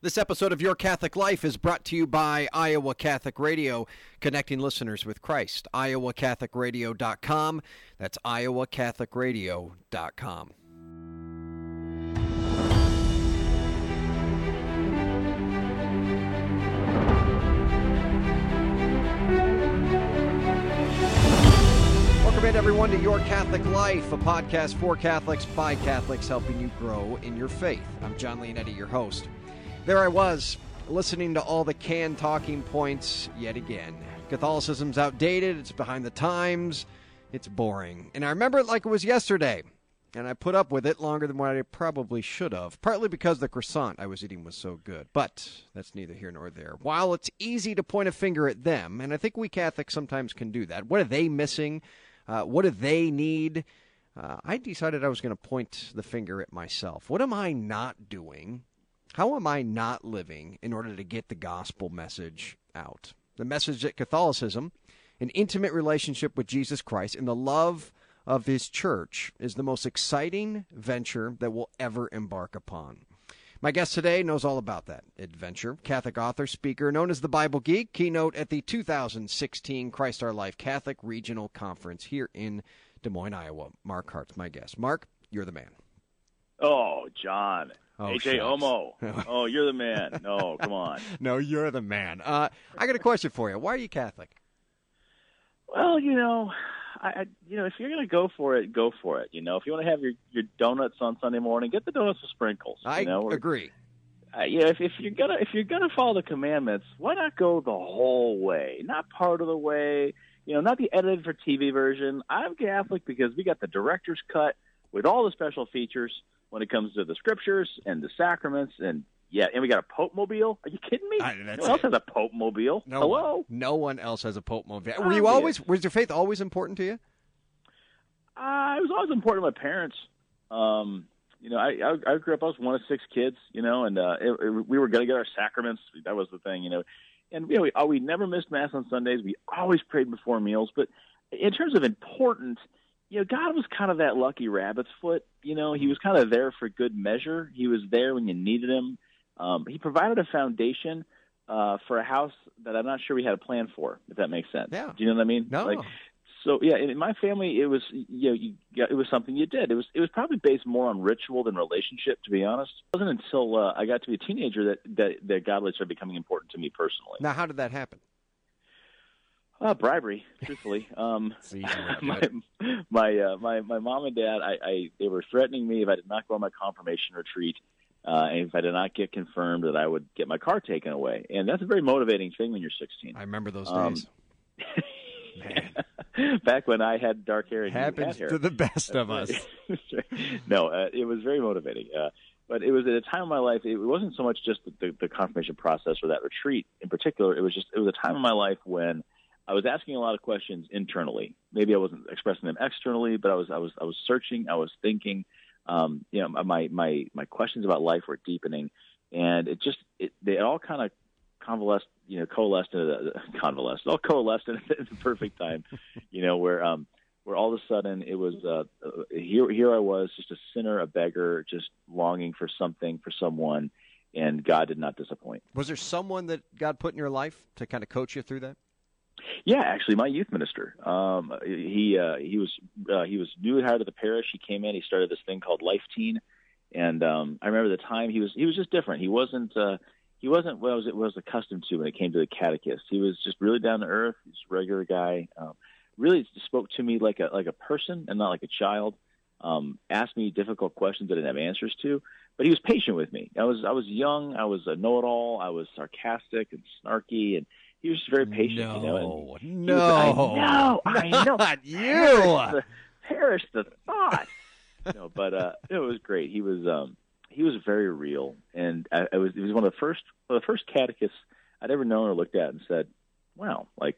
This episode of Your Catholic Life is brought to you by Iowa Catholic Radio, connecting listeners with Christ. IowaCatholicRadio.com. That's IowaCatholicRadio.com. Welcome in, everyone, to Your Catholic Life, a podcast for Catholics by Catholics, helping you grow in your faith. I'm John Leonetti, your host. There I was, listening to all the canned talking points yet again. Catholicism's outdated, it's behind the times, it's boring. And I remember it like it was yesterday. And I put up with it longer than what I probably should have, partly because the croissant I was eating was so good. But that's neither here nor there. While it's easy to point a finger at them, and I think we Catholics sometimes can do that, what are they missing? Uh, what do they need? Uh, I decided I was going to point the finger at myself. What am I not doing? How am I not living in order to get the gospel message out? The message that Catholicism, an intimate relationship with Jesus Christ, and the love of his church is the most exciting venture that we'll ever embark upon. My guest today knows all about that adventure. Catholic author, speaker, known as the Bible Geek, keynote at the 2016 Christ Our Life Catholic Regional Conference here in Des Moines, Iowa. Mark Hart's my guest. Mark, you're the man. Oh, John. Oh, AJ shucks. Omo. oh, you're the man. No, come on. No, you're the man. Uh, I got a question for you. Why are you Catholic? Well, you know, I, I you know, if you're gonna go for it, go for it. You know, if you want to have your your donuts on Sunday morning, get the donuts with sprinkles. I you know, agree. uh, you know, if, if you're gonna if you're gonna follow the commandments, why not go the whole way, not part of the way? You know, not the edited for TV version. I'm Catholic because we got the director's cut with all the special features when it comes to the scriptures and the sacraments, and yeah, and we got a Pope mobile. Are you kidding me? I- no one else has a Pope mobile. No Hello. One, no one else has a Pope mobile. Were you always? Was your faith always important to you? Uh, it was always important to my parents. Um, you know, I, I I grew up. I was one of six kids. You know, and uh, it, it, we were going to get our sacraments. That was the thing. You know, and you know, we, uh, we never missed mass on Sundays. We always prayed before meals. But in terms of important, you know, God was kind of that lucky rabbit's foot. You know, He was kind of there for good measure. He was there when you needed Him. Um, he provided a foundation uh, for a house that I'm not sure we had a plan for. If that makes sense. Yeah. Do you know what I mean? No. Like, so yeah, in my family, it was you know you got, it was something you did. It was it was probably based more on ritual than relationship, to be honest. It wasn't until uh, I got to be a teenager that that that God started becoming important to me personally. Now, how did that happen? Uh, bribery, truthfully. Um, It's the easy way to do my my, uh, my my mom and dad, I, I they were threatening me if I did not go on my confirmation retreat, uh, and if I did not get confirmed, that I would get my car taken away. And that's a very motivating thing when you're 16. I remember those Um, days. Man, Back when I had dark hair and happens hair. to the best of us. no, uh, it was very motivating. Uh, but it was at a time in my life. It wasn't so much just the, the, the confirmation process or that retreat in particular. It was just it was a time in my life when I was asking a lot of questions internally. Maybe I wasn't expressing them externally, but I was I was I was searching. I was thinking. Um, you know, my my my questions about life were deepening, and it just it, they all kind of convalesced, you know, coalesced into the, convalesced, all coalesced in, in the perfect time, you know, where um where all of a sudden it was uh, uh, here here I was just a sinner, a beggar, just longing for something for someone, and God did not disappoint. Was there someone that God put in your life to kind of coach you through that? Yeah, actually, my youth minister. Um, he uh, he was uh, he was new hired to the parish. He came in. He started this thing called Life Teen, and um, I remember the time he was he was just different. He wasn't uh, he wasn't what I was what I was accustomed to when it came to the catechist. He was just really down to earth. He's a regular guy. Um, really spoke to me like a like a person and not like a child. Um, asked me difficult questions that I didn't have answers to, but he was patient with me. I was I was young. I was a know-it-all. I was sarcastic and snarky, and he was very patient. no, you know, and no, I know, I know. Not you. Perish the, the thought. no, but uh, it was great. He was um, he was very real, and I, I was he was one of the first one of the first catechists I'd ever known or looked at and said, "Wow, like."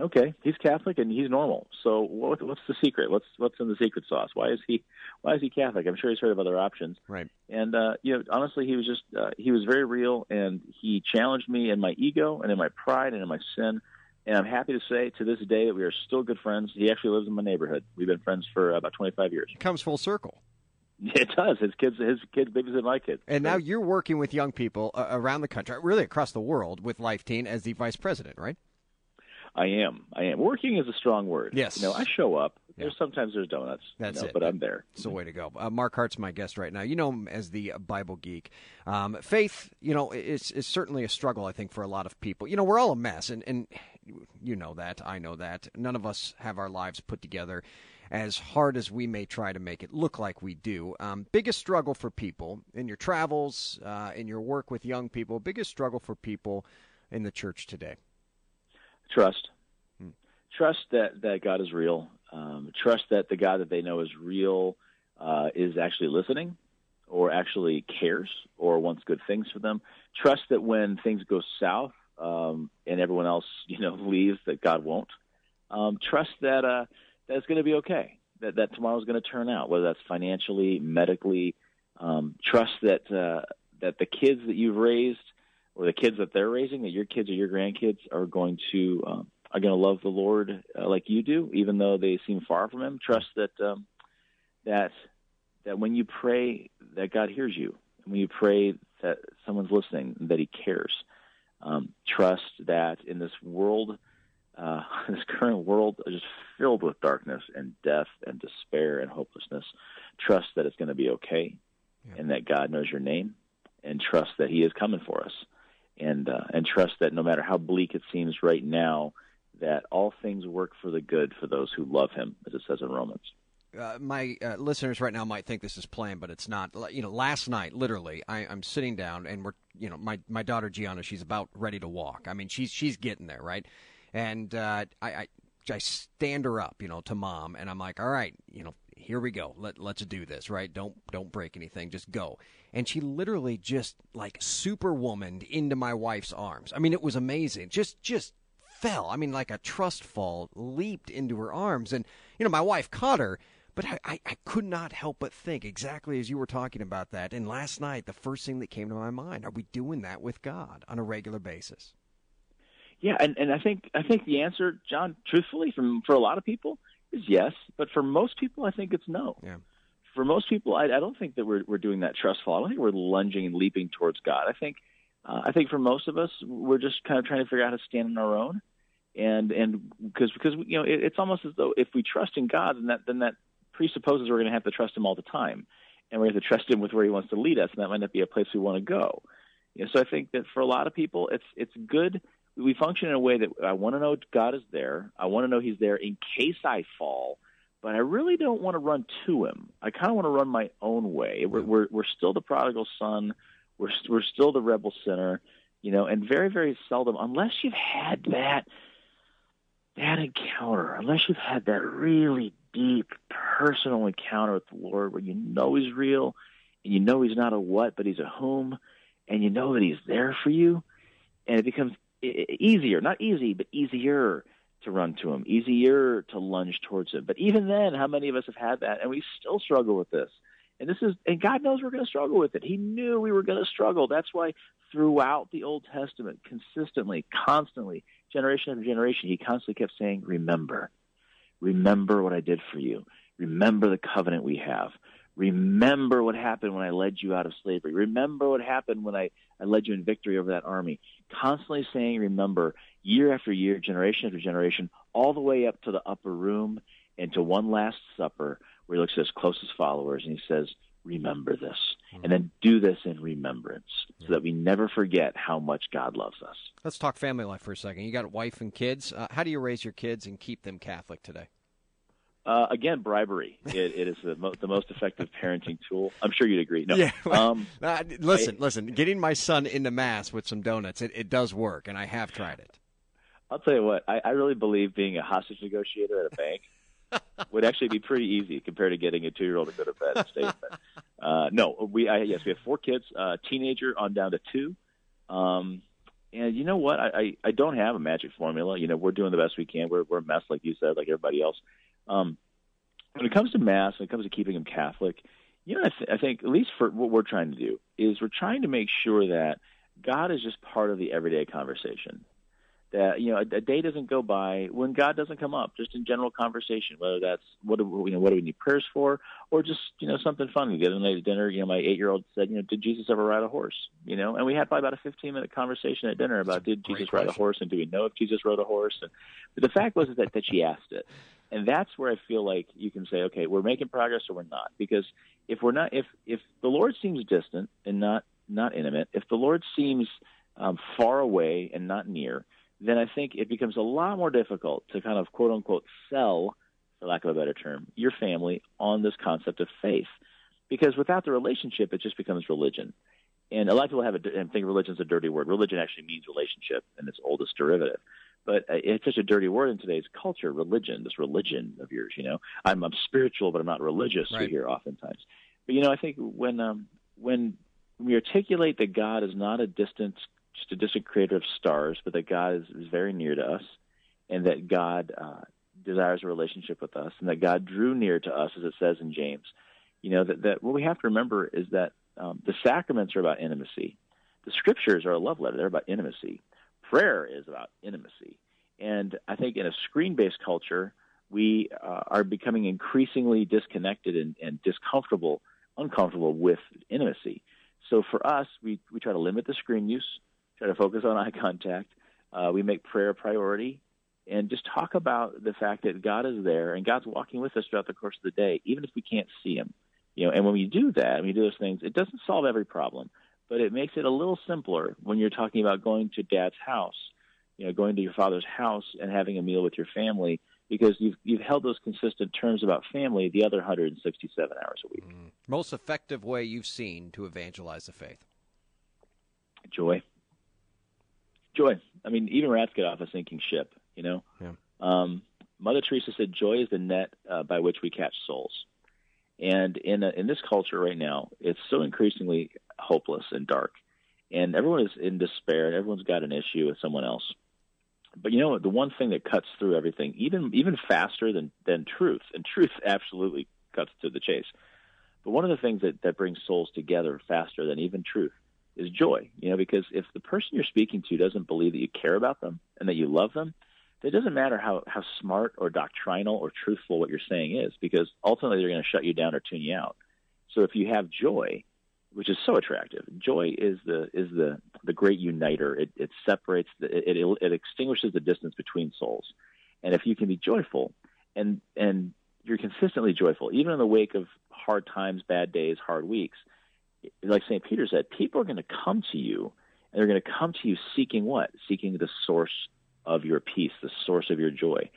Okay, he's Catholic and he's normal. So what, what's the secret? What's what's in the secret sauce? Why is he why is he Catholic? I'm sure he's heard of other options. Right. And uh, you know, honestly, he was just uh, he was very real, and he challenged me in my ego and in my pride and in my sin. And I'm happy to say to this day that we are still good friends. He actually lives in my neighborhood. We've been friends for about 25 years. It comes full circle. It does. His kids, his kids babysit my kids. And now you're working with young people uh, around the country, really across the world, with Life Teen as the vice president, right? I am. I am. Working is a strong word. Yes. You know, I show up. Yeah. There's sometimes there's donuts. That's you know, it. But I'm there. It's the way to go. Uh, Mark Hart's my guest right now. You know him as the Bible geek. Um, faith, you know, is is certainly a struggle. I think for a lot of people. You know, we're all a mess, and and you know that. I know that. None of us have our lives put together as hard as we may try to make it look like we do. Um, biggest struggle for people in your travels, uh, in your work with young people. Biggest struggle for people in the church today. Trust. Hmm. Trust that that God is real. Um, trust that the God that they know is real uh, is actually listening, or actually cares, or wants good things for them. Trust that when things go south um, and everyone else, you know, leaves, that God won't. Um, trust that uh, that it's going to be okay. That that tomorrow's going to turn out, whether that's financially, medically. Um, trust that uh, that the kids that you've raised, or the kids that they're raising, that your kids or your grandkids are going to um, are going to love the Lord uh, like you do, even though they seem far from Him. Trust that um, that that when you pray, that God hears you, and when you pray, that someone's listening, that He cares. Um, trust that in this world, uh, this current world, just filled with darkness and death and despair and hopelessness, trust that it's going to be okay, Yeah. and that God knows your name, and trust that He is coming for us, and uh, and trust that no matter how bleak it seems right now, that all things work for the good for those who love Him, as it says in Romans. uh, my uh, listeners right now might think this is planned, but it's not. You know, last night, literally, I, I'm sitting down and we're, you know, my my daughter Gianna, she's about ready to walk. I mean, she's she's getting there, right? And uh, I, I I stand her up, you know, to mom, and I'm like, all right, you know, here we go. Let let's do this, right? Don't don't break anything, just go. And she literally just like superwomaned into my wife's arms. I mean, it was amazing. Just just fell. I mean, like a trust fall, leaped into her arms, and you know, my wife caught her. But I, I, I could not help but think exactly as you were talking about that. And last night, the first thing that came to my mind: Are we doing that with God on a regular basis? Yeah, and, and I think I think the answer, John, truthfully, from for a lot of people, is yes. But for most people, I think it's no. Yeah. For most people, I, I don't think that we're we're doing that trust fall. I don't think we're lunging and leaping towards God. I think uh, I think for most of us, we're just kind of trying to figure out how to stand on our own, and and because because you know it, it's almost as though if we trust in God, then that then that presupposes we're going to have to trust Him all the time, and we're have to trust Him with where He wants to lead us, and that might not be a place we want to go. You know, so I think that for a lot of people, it's it's good. We function in a way that I want to know God is there. I want to know He's there in case I fall, but I really don't want to run to Him. I kind of want to run my own way. We're we're, we're still the prodigal son. We're we're still the rebel sinner. You know, and very very seldom, unless you've had that that encounter, unless you've had that really deep personal encounter with the Lord where you know He's real and you know He's not a what, but He's a whom, and you know that He's there for you, and it becomes easier, not easy, but easier to run to Him, easier to lunge towards Him. But even then, how many of us have had that, and we still struggle with this? And this is, and God knows we're going to struggle with it. He knew we were going to struggle. That's why throughout the Old Testament, consistently, constantly, generation after generation, He constantly kept saying, "Remember, remember what I did for you. Remember the covenant we have. Remember what happened when I led you out of slavery. Remember what happened when I, I led you in victory over that army. Constantly saying, remember, year after year, generation after generation, all the way up to the upper room and to one last supper where he looks at his closest followers and he says, remember this. And then do this in remembrance so that we never forget how much God loves us. Let's talk family life for a second. You got a wife and kids. Uh, how do you raise your kids and keep them Catholic today? Uh, again, bribery. It, it is the, mo- the most effective parenting tool. I'm sure you'd agree. No, Yeah. um, Uh, listen, listen. Getting my son into mass with some donuts, it, it does work, and I have tried it. I'll tell you what. I, I really believe being a hostage negotiator at a bank would actually be pretty easy compared to getting a two-year-old to go to bed and stay in bed. Uh, no, we I, yes, we have four kids, uh, teenager on down to two. Um, and you know what? I, I, I don't have a magic formula. You know, we're doing the best we can. We're we're a mess, like you said, like everybody else. Um, when it comes to mass, when it comes to keeping them Catholic, you know, I, th- I think at least for what we're trying to do is we're trying to make sure that God is just part of the everyday conversation. that you know a, a day doesn't go by when God doesn't come up, just in general conversation. Whether that's what do, you know, what do we need prayers for, or just you know something fun. The other night at dinner. You know, my eight-year-old said, you know, did Jesus ever ride a horse? You know, and we had probably about a 15-minute conversation at dinner about did Jesus ride a horse, and do we know if Jesus rode a horse? And but the fact was that that she asked it, and that's where I feel like you can say, okay, we're making progress or we're not, because if we're not, if if the Lord seems distant and not not intimate, if the Lord seems um, far away and not near then I think it becomes a lot more difficult to kind of quote unquote sell, for lack of a better term, your family on this concept of faith. Because without the relationship, it just becomes religion. And a lot of people have a, and think religion is a dirty word. Religion actually means relationship in its oldest derivative. But uh, it's such a dirty word in today's culture, religion, this religion of yours, you know. I'm, I'm spiritual, but I'm not religious, right. we hear oftentimes. But, you know, I think when, um, when we articulate that God is not a distant just a distant creator of stars, but that God is, is very near to us, and that God uh, desires a relationship with us, and that God drew near to us, as it says in James. You know that, that what we have to remember is that um, the sacraments are about intimacy. The scriptures are a love letter; they're about intimacy. Prayer is about intimacy, and I think in a screen-based culture, we uh, are becoming increasingly disconnected and, and discomfortable, uncomfortable with intimacy. So for us, we, we try to limit the screen use try to focus on eye contact. Uh, we make prayer a priority and just talk about the fact that God is there and God's walking with us throughout the course of the day, even if we can't see Him. You know, and when we do that, when we do those things, it doesn't solve every problem, but it makes it a little simpler when you're talking about going to Dad's house, you know, going to your father's house and having a meal with your family because you've you've held those consistent terms about family the other 167 hours a week. Mm. Most effective way you've seen to evangelize the faith. Joy joy. I mean, even rats get off a sinking ship. You know. Yeah. Um, Mother Teresa said, "Joy is the net uh, by which we catch souls." And in a, in this culture right now, it's so increasingly hopeless and dark, and everyone is in despair, and everyone's got an issue with someone else. But you know, the one thing that cuts through everything, even even faster than than truth, and truth absolutely cuts to the chase. But one of the things that that brings souls together faster than even truth is joy. You know, because if the person you're speaking to doesn't believe that you care about them and that you love them, it doesn't matter how, how smart or doctrinal or truthful what you're saying is, because ultimately they're going to shut you down or tune you out. So if you have joy, which is so attractive, joy is the is the the great uniter. It, it separates, the, it, it it extinguishes the distance between souls. And if you can be joyful, and and you're consistently joyful, even in the wake of hard times, bad days, hard weeks, like St. Peter said, people are going to come to you, and they're going to come to you seeking what? Seeking the source of your peace, the source of your joy.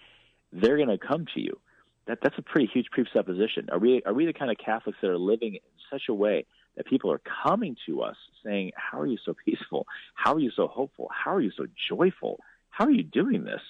They're going to come to you. That that's a pretty huge presupposition. Are we are we the kind of Catholics that are living in such a way that people are coming to us saying, "How are you so peaceful? How are you so hopeful? How are you so joyful? How are you doing this?"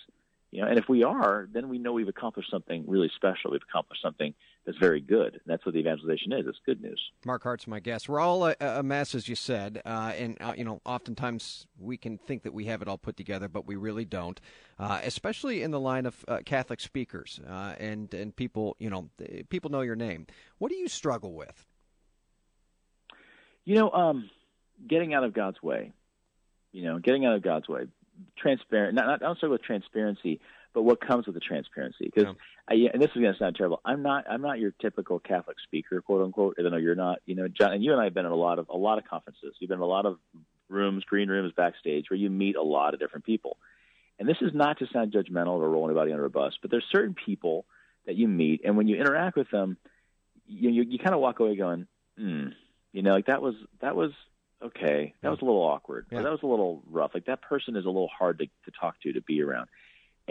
You know, and if we are, then we know we've accomplished something really special. We've accomplished something that's very good. And that's what the evangelization is. It's good news. Mark Hart's my guest. We're all a, a mess, as you said, uh, and uh, you know, oftentimes we can think that we have it all put together, but we really don't. Uh, especially in the line of uh, Catholic speakers uh, and and people, you know, people know your name. What do you struggle with? You know, um, getting out of God's way. You know, getting out of God's way transparent. Not, not also with transparency, but what comes with the transparency. Because, yeah. and this is going to sound terrible. I'm not. I'm not your typical Catholic speaker, quote unquote. Even though you're not. You know, John, and you and I have been in a lot of a lot of conferences. You've been in a lot of rooms, green rooms, backstage, where you meet a lot of different people. And this is not to sound judgmental or roll anybody under a bus, but there's certain people that you meet, and when you interact with them, you you, you kind of walk away going, hmm, you know, like that was that was okay, that was a little awkward. Yeah. that was a little rough. Like that person is a little hard to, to talk to, to be around.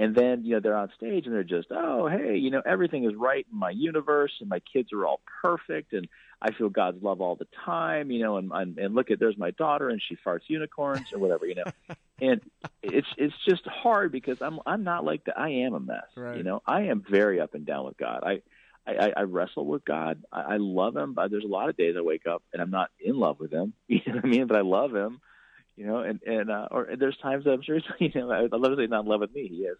And then, you know, they're on stage and they're just, oh, hey, you know, everything is right in my universe and my kids are all perfect and I feel God's love all the time, you know, and and, and look at there's my daughter and she farts unicorns or whatever, you know. and it's it's just hard because I'm I'm not like that. I am a mess, right. you know. I am very up and down with God. I I, I wrestle with God. I, I love Him, but there's a lot of days I wake up and I'm not in love with Him. You know what I mean? But I love Him. You know, and and uh, or there's times that I'm seriously, you know, I, I love to say not in love with me. He is.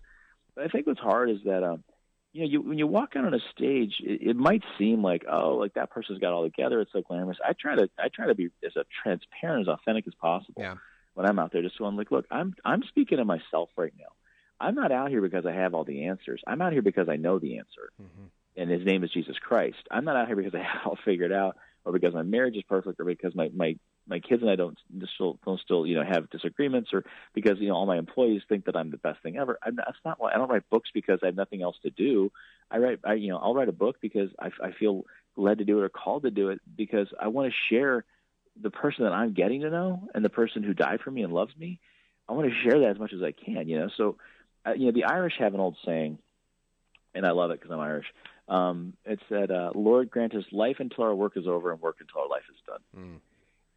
But I think what's hard is that um, you know, you when you walk out on a stage, it, it might seem like oh, like that person's got all together. It's so glamorous. I try to I try to be as transparent as authentic as possible. Yeah. when I'm out there, just so I'm like, look, I'm I'm speaking to myself right now. I'm not out here because I have all the answers. I'm out here because I know the answer, mm-hmm. and His name is Jesus Christ. I'm not out here because I have it all figured out, or because my marriage is perfect, or because my my my kids and I don't still don't still you know have disagreements, or because you know all my employees think that I'm the best thing ever. I'm, that's not why I don't write books because I have nothing else to do. I write, I you know, I'll write a book because I, I feel led to do it or called to do it because I want to share the person that I'm getting to know and the person who died for me and loves me. I want to share that as much as I can, you know. So, uh, you know, the Irish have an old saying, and I love it because I'm Irish. Um, it said, uh, "Lord, grant us life until our work is over, and work until our life is done." Mm.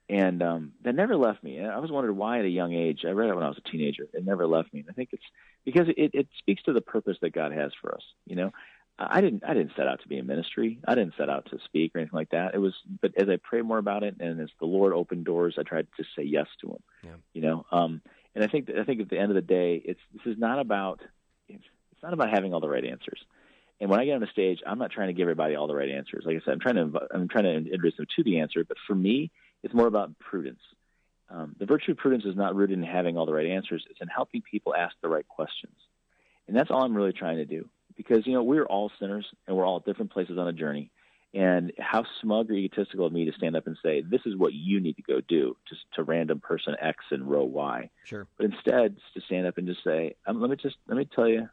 And um, that never left me. I was wondering why at a young age. I read it when I was a teenager. It never left me. And I think it's because it, it speaks to the purpose that God has for us. You know, I didn't I didn't set out to be in ministry. I didn't set out to speak or anything like that. It was but as I prayed more about it and as the Lord opened doors, I tried to say yes to him. Yeah. You know, um and I think I think at the end of the day, it's this is not about it's, it's not about having all the right answers. And when I get on the stage, I'm not trying to give everybody all the right answers. Like I said, I'm trying to I'm trying to introduce them to the answer. But for me, it's more about prudence. Um, the virtue of prudence is not rooted in having all the right answers. It's in helping people ask the right questions, and that's all I'm really trying to do because you know we're all sinners and we're all at different places on a journey. And how smug or egotistical of me to stand up and say, "This is what you need to go do," just to random person X and row Y. Sure. But instead, to stand up and just say, um, "Let me just let me tell you,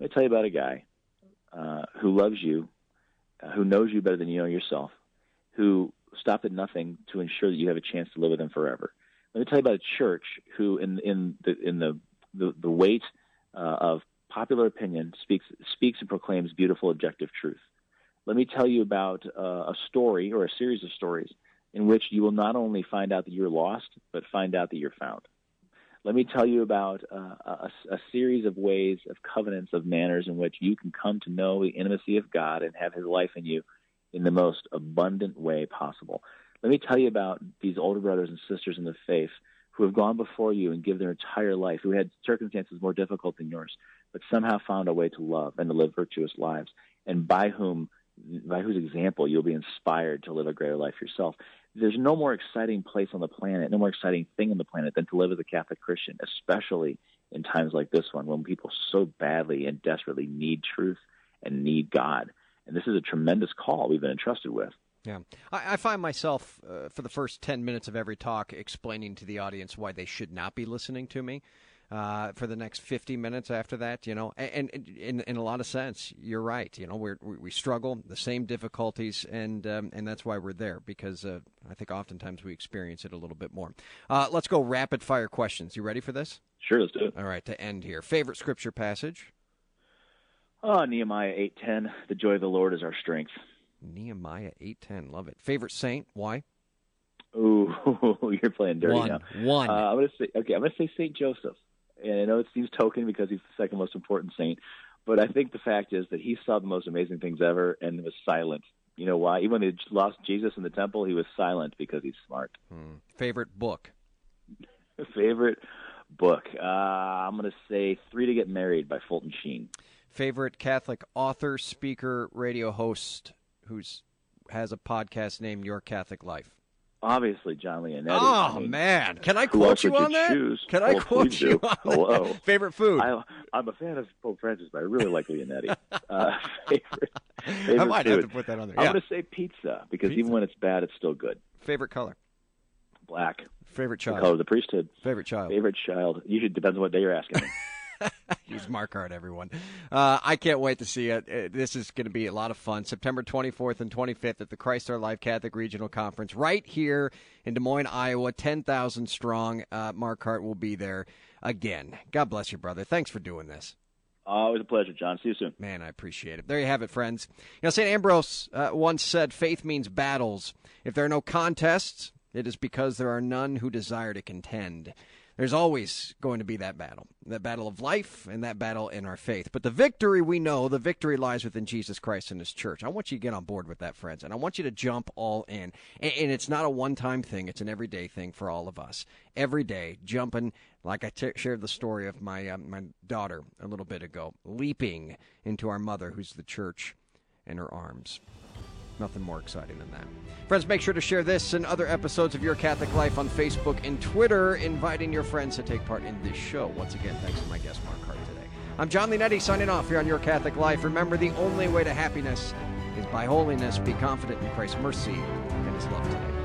let me tell you about a guy uh, who loves you, uh, who knows you better than you know yourself, who stopped at nothing to ensure that you have a chance to live with them forever. Let me tell you about a church who, in in the in the the, the weight uh, of popular opinion speaks speaks and proclaims beautiful objective truth. Let me tell you about uh, a story or a series of stories in which you will not only find out that you're lost, but find out that you're found. Let me tell you about uh, a, a, series of ways, of covenants, of manners in which you can come to know the intimacy of God and have His life in you in the most abundant way possible. Let me tell you about these older brothers and sisters in the faith who have gone before you and give their entire life, who had circumstances more difficult than yours, but somehow found a way to love and to live virtuous lives, and by whom, by whose example, you'll be inspired to live a greater life yourself. There's no more exciting place on the planet, no more exciting thing on the planet than to live as a Catholic Christian, especially in times like this one when people so badly and desperately need truth and need God. And this is a tremendous call we've been entrusted with. Yeah. I, I find myself, uh, for the first 10 minutes of every talk, explaining to the audience why they should not be listening to me. Uh, for the next 50 minutes after that, you know, and, and in, in a lot of sense, you're right. You know, we we struggle the same difficulties, and um, and that's why we're there because uh, I think oftentimes we experience it a little bit more. Uh, let's go rapid fire questions. You ready for this? Sure, let's do it. All right, to end here, favorite scripture passage? Oh, Nehemiah 8:10. The joy of the Lord is our strength. Nehemiah 8:10. Love it. Favorite saint? Why? Ooh, you're playing dirty One. now. One. Uh, I'm gonna say okay. I'm gonna say Saint Joseph, and I know it seems token because he's the second most important saint, but I think the fact is that he saw the most amazing things ever and was silent. You know why? Even when they lost Jesus in the temple, he was silent because he's smart. Hmm. Favorite book? Favorite book? Uh, I'm gonna say Three to Get Married by Fulton Sheen. Favorite Catholic author, speaker, radio host who's has a podcast named Your Catholic Life? Obviously, John Leonetti. Oh I mean, man, can I quote you on that? Choose? Can I well, quote you on Hello. that? Favorite food? I, am a fan of Pope Francis, but I really like Leonetti. uh, favorite, favorite I might food. have to put that on there. I'm Yeah. going to say pizza because Pizza. even when it's bad, it's still good. Favorite color? Black, Favorite the child? color of the priesthood. Favorite child? Favorite child. Usually depends on what day you're asking me. Use Mark Hart, everyone. Uh, I can't wait to see it. Uh, This is going to be a lot of fun. September 24th and 25th at the Christ Our Life Catholic Regional Conference right here in Des Moines, Iowa. 10,000 strong. Uh, Mark Hart will be there again. God bless you, brother. Thanks for doing this. Always a pleasure, John. See you soon. Man, I appreciate it. There you have it, friends. You know, St. Ambrose uh, once said, faith means battles. If there are no contests, it is because there are none who desire to contend. There's always going to be that battle, that battle of life and that battle in our faith. But the victory we know, the victory lies within Jesus Christ and His church. I want you to get on board with that, friends, and I want you to jump all in. And, it's not a one time thing, it's an everyday thing for all of us. Every day, jumping, like I t- shared the story of my, uh, my daughter a little bit ago, leaping into our mother, who's the church, in her arms. Nothing more exciting than that. Friends, make sure to share this and other episodes of Your Catholic Life on Facebook and Twitter, inviting your friends to take part in this show. Once again, thanks to my guest, Mark Hart, today. I'm John Leonetti signing off here on Your Catholic Life. Remember, the only way to happiness is by holiness. Be confident in Christ's mercy and his love today.